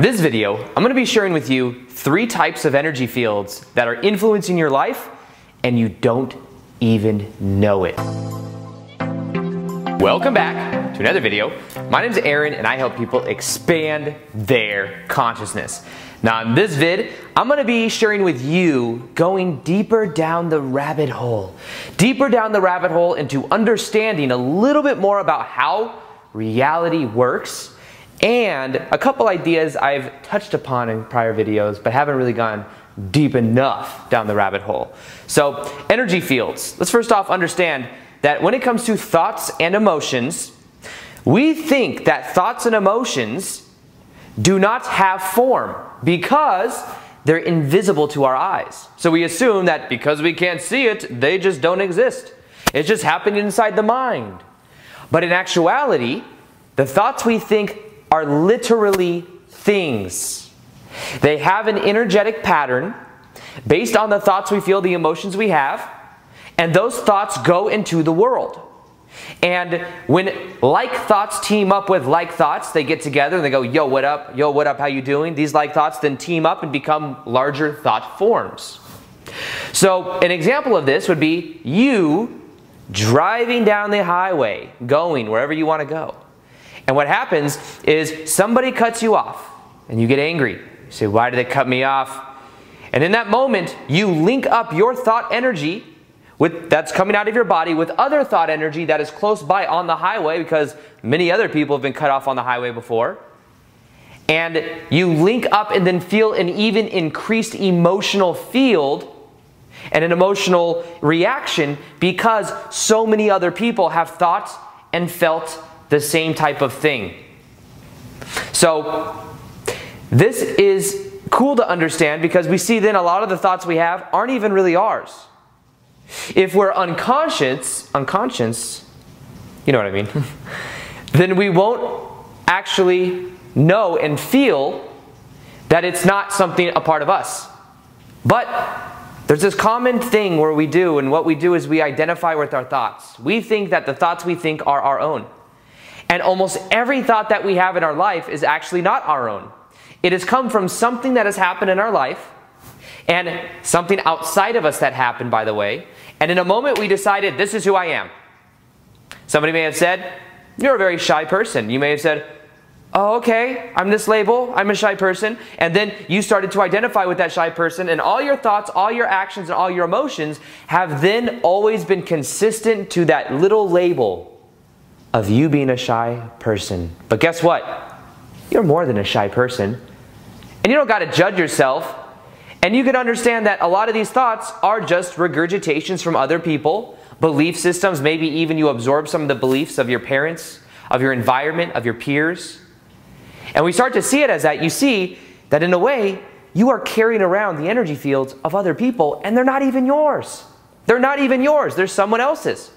This video, I'm going to be sharing with you three types of energy fields that are influencing your life and you don't even know it. Welcome back to another video. My name is Aaron and I help people expand their consciousness. Now in this vid, I'm going to be sharing with you going deeper down the rabbit hole. Deeper down the rabbit hole into understanding a little bit more about how reality works and a couple ideas I've touched upon in prior videos but haven't really gone deep enough down the rabbit hole. So, energy fields. Let's first off understand that when it comes to thoughts and emotions, we think that thoughts and emotions do not have form because they're invisible to our eyes. So we assume that because we can't see it, they just don't exist. It's just happening inside the mind. But in actuality, the thoughts we think are literally things. They have an energetic pattern based on the thoughts we feel, the emotions we have, and those thoughts go into the world. And when like thoughts team up with like thoughts, they get together and they go, "Yo, what up? Yo, what up? How you doing?" These like thoughts then team up and become larger thought forms. So, an example of this would be you driving down the highway, going wherever you want to go. And what happens is somebody cuts you off and you get angry. You say, Why did they cut me off? And in that moment, you link up your thought energy with, that's coming out of your body with other thought energy that is close by on the highway because many other people have been cut off on the highway before. And you link up and then feel an even increased emotional field and an emotional reaction because so many other people have thought and felt the same type of thing. So, this is cool to understand because we see then a lot of the thoughts we have aren't even really ours. If we're unconscious, unconscious, you know what I mean, then we won't actually know and feel that it's not something a part of us. But there's this common thing where we do, and what we do is we identify with our thoughts. We think that the thoughts we think are our own. And almost every thought that we have in our life is actually not our own. It has come from something that has happened in our life, and something outside of us that happened, by the way. And in a moment, we decided, this is who I am. Somebody may have said, You're a very shy person. You may have said, Oh, okay, I'm this label, I'm a shy person. And then you started to identify with that shy person, and all your thoughts, all your actions, and all your emotions have then always been consistent to that little label of you being a shy person. But guess what? You're more than a shy person. And you don't got to judge yourself. And you can understand that a lot of these thoughts are just regurgitations from other people, belief systems, maybe even you absorb some of the beliefs of your parents, of your environment, of your peers. And we start to see it as that. You see that in a way, you are carrying around the energy fields of other people, and they're not even yours. They're not even yours, they're someone else's.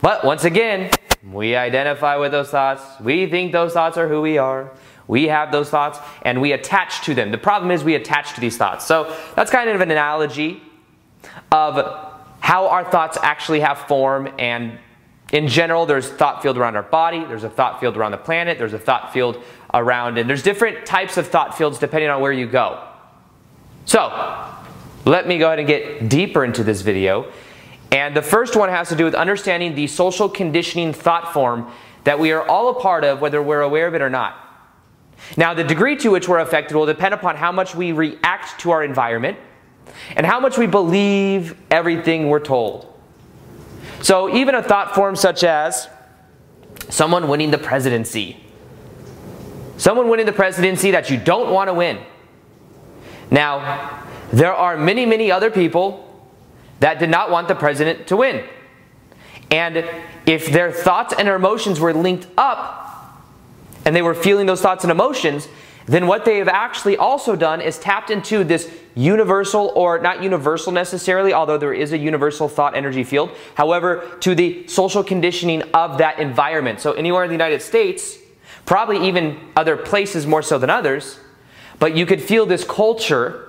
But once again, we identify with those thoughts. We think those thoughts are who we are. We have those thoughts and we attach to them. The problem is we attach to these thoughts. So that's kind of an analogy of how our thoughts actually have form and in general there's thought field around our body there's a thought field around the planet there's a thought field around and there's different types of thought fields depending on where you go so let me go ahead and get deeper into this video and the first one has to do with understanding the social conditioning thought form that we are all a part of, whether we're aware of it or not. Now, the degree to which we're affected will depend upon how much we react to our environment and how much we believe everything we're told. So, even a thought form such as someone winning the presidency, someone winning the presidency that you don't want to win. Now, there are many, many other people that did not want the president to win. And if their thoughts and their emotions were linked up, and they were feeling those thoughts and emotions, then what they have actually also done is tapped into this universal, or not universal necessarily, although there is a universal thought energy field, however, to the social conditioning of that environment. So, anywhere in the United States, probably even other places more so than others, but you could feel this culture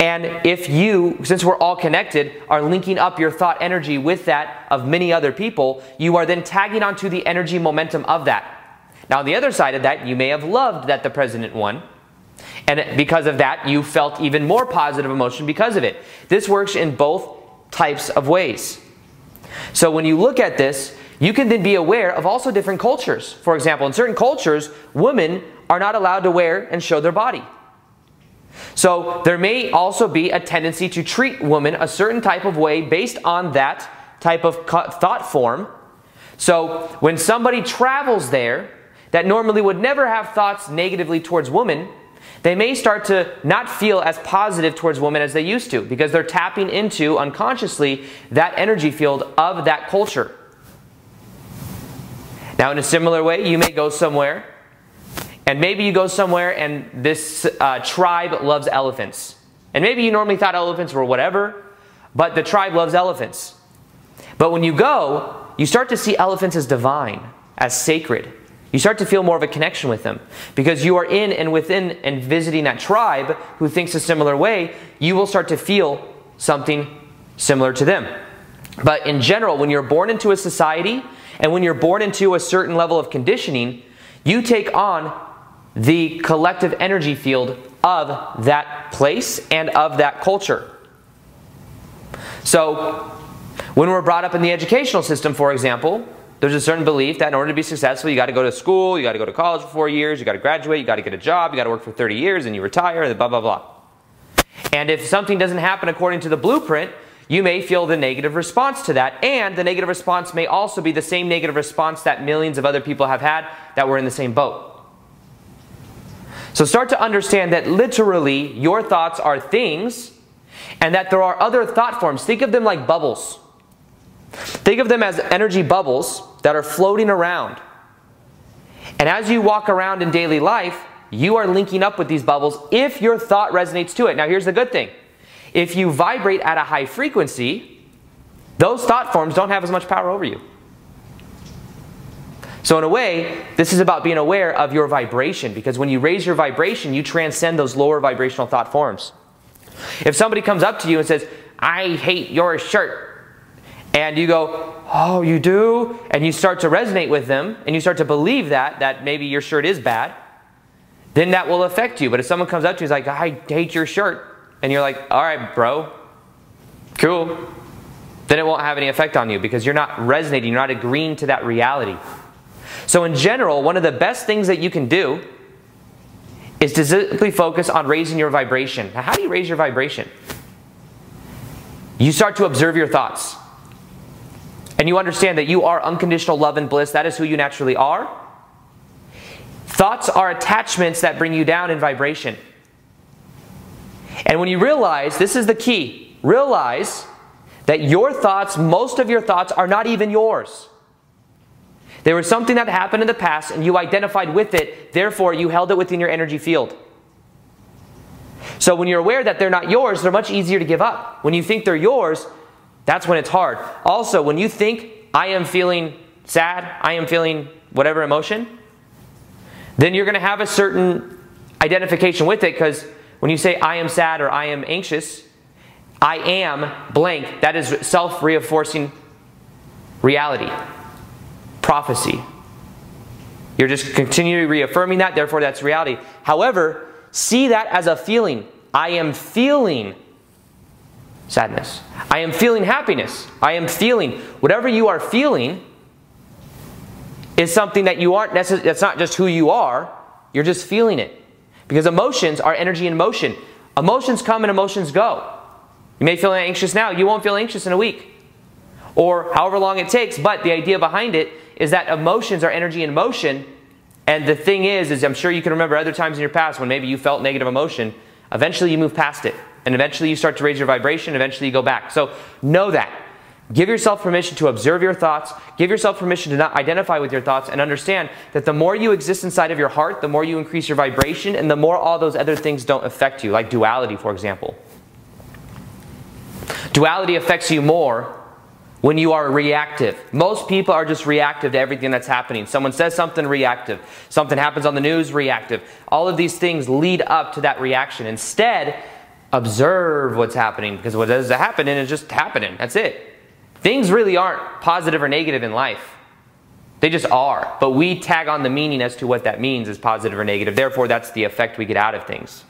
and if you, since we're all connected, are linking up your thought energy with that of many other people, you are then tagging onto the energy momentum of that. Now, on the other side of that, you may have loved that the president won. And because of that, you felt even more positive emotion because of it. This works in both types of ways. So when you look at this, you can then be aware of also different cultures. For example, in certain cultures, women are not allowed to wear and show their body. So there may also be a tendency to treat women a certain type of way based on that type of thought form. So when somebody travels there that normally would never have thoughts negatively towards women, they may start to not feel as positive towards women as they used to because they're tapping into unconsciously that energy field of that culture. Now, in a similar way, you may go somewhere and maybe you go somewhere and this uh, tribe loves elephants. And maybe you normally thought elephants were whatever, but the tribe loves elephants. But when you go, you start to see elephants as divine, as sacred. You start to feel more of a connection with them because you are in and within and visiting that tribe who thinks a similar way, you will start to feel something similar to them. But in general, when you're born into a society and when you're born into a certain level of conditioning, you take on the collective energy field of that place and of that culture. So, when we're brought up in the educational system, for example, there's a certain belief that in order to be successful, you got to go to school, you got to go to college for four years, you got to graduate, you got to get a job, you got to work for 30 years, and you retire, and blah, blah, blah. And if something doesn't happen according to the blueprint, you may feel the negative response to that. And the negative response may also be the same negative response that millions of other people have had that were in the same boat. So start to understand that literally your thoughts are things and that there are other thought forms. Think of them like bubbles. Think of them as energy bubbles that are floating around. And as you walk around in daily life, you are linking up with these bubbles if your thought resonates to it. Now, here's the good thing if you vibrate at a high frequency, those thought forms don't have as much power over you. So, in a way, this is about being aware of your vibration because when you raise your vibration, you transcend those lower vibrational thought forms. If somebody comes up to you and says, I hate your shirt, and you go, Oh, you do? And you start to resonate with them and you start to believe that, that maybe your shirt is bad, then that will affect you. But if someone comes up to you and is like, I hate your shirt, and you're like, All right, bro, cool, then it won't have any effect on you because you're not resonating, you're not agreeing to that reality. So, in general, one of the best things that you can do is to simply focus on raising your vibration. Now, how do you raise your vibration? You start to observe your thoughts. And you understand that you are unconditional love and bliss. That is who you naturally are. Thoughts are attachments that bring you down in vibration. And when you realize, this is the key, realize that your thoughts, most of your thoughts, are not even yours. There was something that happened in the past and you identified with it, therefore you held it within your energy field. So when you're aware that they're not yours, they're much easier to give up. When you think they're yours, that's when it's hard. Also, when you think, I am feeling sad, I am feeling whatever emotion, then you're going to have a certain identification with it because when you say, I am sad or I am anxious, I am blank, that is self reinforcing reality prophecy. You're just continually reaffirming that, therefore, that's reality. However, see that as a feeling. I am feeling sadness. I am feeling happiness. I am feeling whatever you are feeling is something that you aren't necessarily, that's not just who you are, you're just feeling it. Because emotions are energy in motion. Emotions come and emotions go. You may feel anxious now, you won't feel anxious in a week. Or however long it takes, but the idea behind it is that emotions are energy in motion. And the thing is, is I'm sure you can remember other times in your past when maybe you felt negative emotion. Eventually you move past it. And eventually you start to raise your vibration. Eventually you go back. So know that. Give yourself permission to observe your thoughts. Give yourself permission to not identify with your thoughts and understand that the more you exist inside of your heart, the more you increase your vibration and the more all those other things don't affect you, like duality, for example. Duality affects you more when you are reactive. Most people are just reactive to everything that's happening. Someone says something, reactive. Something happens on the news, reactive. All of these things lead up to that reaction. Instead, observe what's happening because what is happening is just happening. That's it. Things really aren't positive or negative in life. They just are. But we tag on the meaning as to what that means is positive or negative. Therefore, that's the effect we get out of things.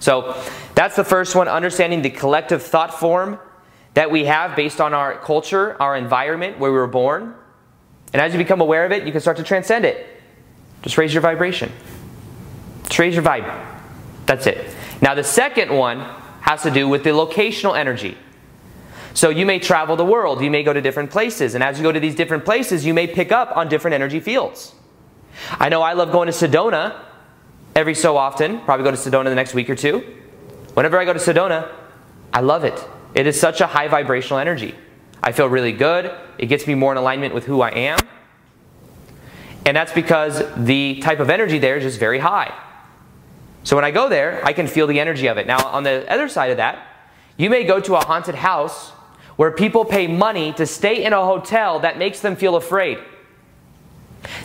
So that's the first one understanding the collective thought form that we have based on our culture, our environment, where we were born. And as you become aware of it, you can start to transcend it. Just raise your vibration. Just raise your vibe. That's it. Now, the second one has to do with the locational energy. So you may travel the world, you may go to different places, and as you go to these different places, you may pick up on different energy fields. I know I love going to Sedona every so often, probably go to Sedona the next week or two. Whenever I go to Sedona, I love it. It is such a high vibrational energy. I feel really good. It gets me more in alignment with who I am. And that's because the type of energy there is just very high. So when I go there, I can feel the energy of it. Now, on the other side of that, you may go to a haunted house where people pay money to stay in a hotel that makes them feel afraid.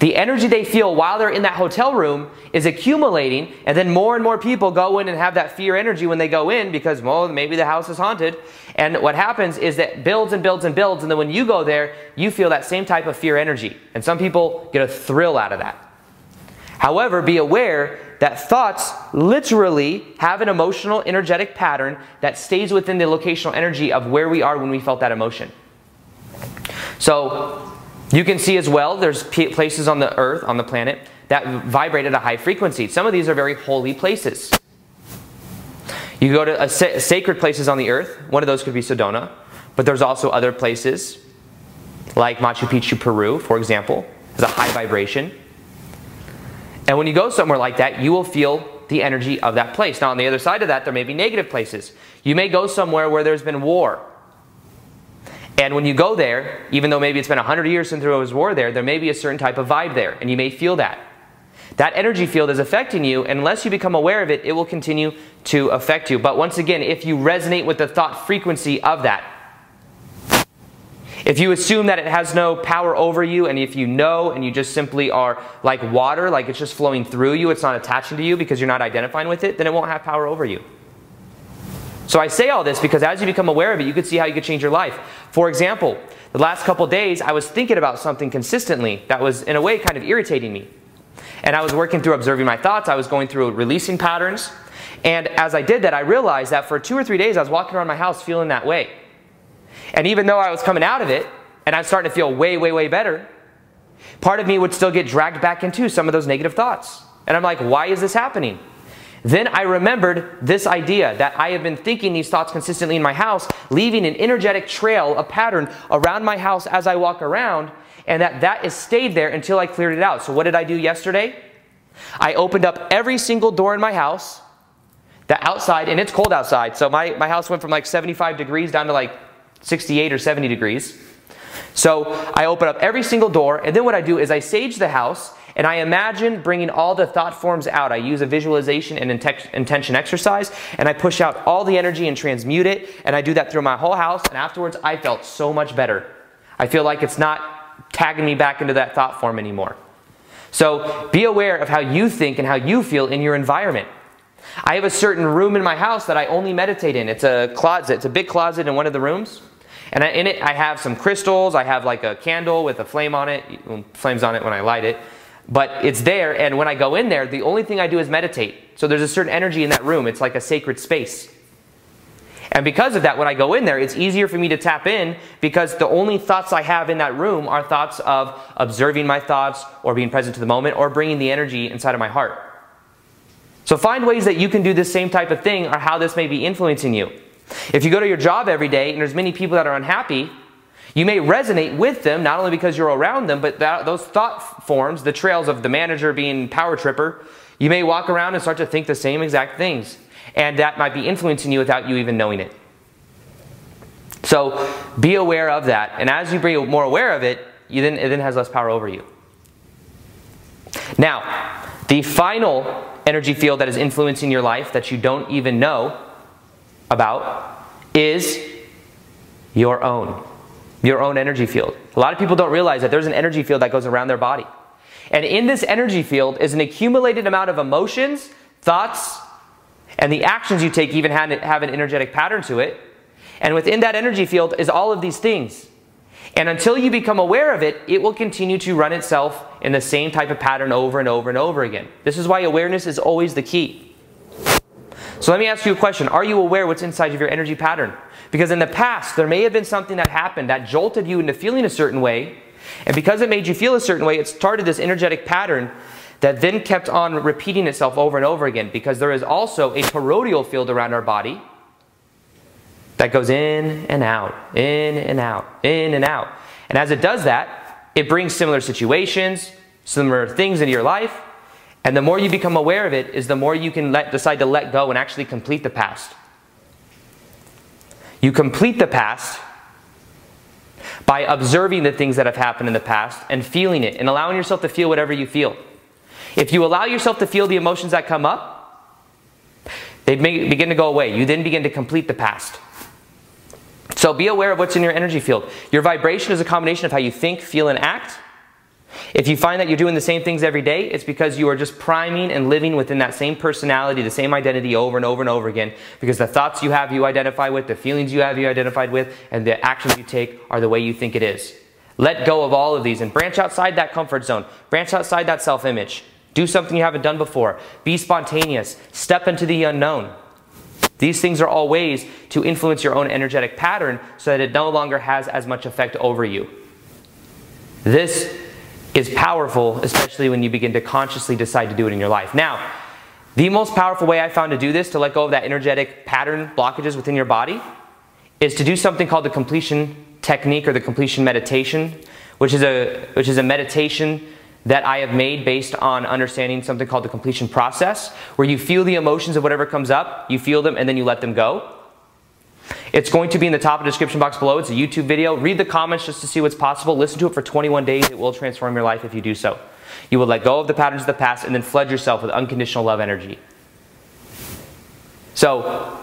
The energy they feel while they're in that hotel room is accumulating, and then more and more people go in and have that fear energy when they go in because, well, maybe the house is haunted. And what happens is that builds and builds and builds, and then when you go there, you feel that same type of fear energy. And some people get a thrill out of that. However, be aware that thoughts literally have an emotional, energetic pattern that stays within the locational energy of where we are when we felt that emotion. So, you can see as well, there's places on the earth, on the planet, that vibrate at a high frequency. Some of these are very holy places. You go to uh, sa- sacred places on the earth, one of those could be Sedona, but there's also other places like Machu Picchu, Peru, for example, has a high vibration. And when you go somewhere like that, you will feel the energy of that place. Now, on the other side of that, there may be negative places. You may go somewhere where there's been war and when you go there, even though maybe it's been 100 years since there was war there, there may be a certain type of vibe there, and you may feel that. That energy field is affecting you, and unless you become aware of it, it will continue to affect you. But once again, if you resonate with the thought frequency of that, if you assume that it has no power over you, and if you know and you just simply are like water, like it's just flowing through you, it's not attaching to you because you're not identifying with it, then it won't have power over you. So I say all this because as you become aware of it, you can see how you could change your life. For example, the last couple days, I was thinking about something consistently that was, in a way, kind of irritating me. And I was working through observing my thoughts, I was going through releasing patterns. And as I did that, I realized that for two or three days, I was walking around my house feeling that way. And even though I was coming out of it, and I'm starting to feel way, way, way better, part of me would still get dragged back into some of those negative thoughts. And I'm like, why is this happening? Then I remembered this idea that I have been thinking these thoughts consistently in my house, leaving an energetic trail, a pattern around my house as I walk around, and that that has stayed there until I cleared it out. So what did I do yesterday? I opened up every single door in my house, the outside, and it's cold outside. So my, my house went from like 75 degrees down to like 68 or 70 degrees. So I open up every single door, and then what I do is I sage the house and I imagine bringing all the thought forms out. I use a visualization and intention exercise, and I push out all the energy and transmute it. And I do that through my whole house. And afterwards, I felt so much better. I feel like it's not tagging me back into that thought form anymore. So be aware of how you think and how you feel in your environment. I have a certain room in my house that I only meditate in. It's a closet, it's a big closet in one of the rooms. And in it, I have some crystals. I have like a candle with a flame on it, um, flames on it when I light it. But it's there, and when I go in there, the only thing I do is meditate. So there's a certain energy in that room. It's like a sacred space. And because of that, when I go in there, it's easier for me to tap in because the only thoughts I have in that room are thoughts of observing my thoughts or being present to the moment or bringing the energy inside of my heart. So find ways that you can do this same type of thing or how this may be influencing you. If you go to your job every day and there's many people that are unhappy, you may resonate with them, not only because you're around them, but that, those thought forms, the trails of the manager being power tripper, you may walk around and start to think the same exact things. And that might be influencing you without you even knowing it. So be aware of that. And as you be more aware of it, you then, it then has less power over you. Now, the final energy field that is influencing your life that you don't even know about is your own your own energy field. A lot of people don't realize that there's an energy field that goes around their body. And in this energy field is an accumulated amount of emotions, thoughts, and the actions you take even have an energetic pattern to it. And within that energy field is all of these things. And until you become aware of it, it will continue to run itself in the same type of pattern over and over and over again. This is why awareness is always the key. So let me ask you a question. Are you aware what's inside of your energy pattern? Because in the past, there may have been something that happened that jolted you into feeling a certain way. And because it made you feel a certain way, it started this energetic pattern that then kept on repeating itself over and over again. Because there is also a toroidal field around our body that goes in and out, in and out, in and out. And as it does that, it brings similar situations, similar things into your life. And the more you become aware of it, is the more you can let, decide to let go and actually complete the past. You complete the past by observing the things that have happened in the past and feeling it and allowing yourself to feel whatever you feel. If you allow yourself to feel the emotions that come up, they begin to go away. You then begin to complete the past. So be aware of what's in your energy field. Your vibration is a combination of how you think, feel, and act. If you find that you're doing the same things every day, it's because you are just priming and living within that same personality, the same identity over and over and over again. Because the thoughts you have, you identify with, the feelings you have, you identified with, and the actions you take are the way you think it is. Let go of all of these and branch outside that comfort zone, branch outside that self image. Do something you haven't done before. Be spontaneous. Step into the unknown. These things are all ways to influence your own energetic pattern so that it no longer has as much effect over you. This is powerful, especially when you begin to consciously decide to do it in your life. Now, the most powerful way I found to do this, to let go of that energetic pattern blockages within your body, is to do something called the completion technique or the completion meditation, which is a, which is a meditation that I have made based on understanding something called the completion process, where you feel the emotions of whatever comes up, you feel them, and then you let them go. It's going to be in the top of the description box below. It's a YouTube video. Read the comments just to see what's possible. Listen to it for 21 days. It will transform your life if you do so. You will let go of the patterns of the past and then flood yourself with unconditional love energy. So,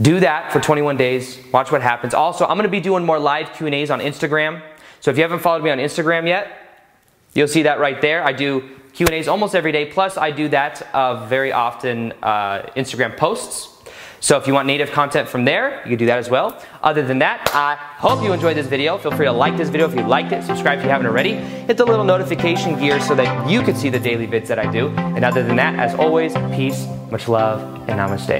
do that for 21 days. Watch what happens. Also, I'm going to be doing more live Q&As on Instagram. So if you haven't followed me on Instagram yet, You'll see that right there. I do Q&As almost every day. Plus, I do that uh, very often uh, Instagram posts. So if you want native content from there, you can do that as well. Other than that, I hope you enjoyed this video. Feel free to like this video if you liked it. Subscribe if you haven't already. Hit the little notification gear so that you can see the daily vids that I do. And other than that, as always, peace, much love, and namaste.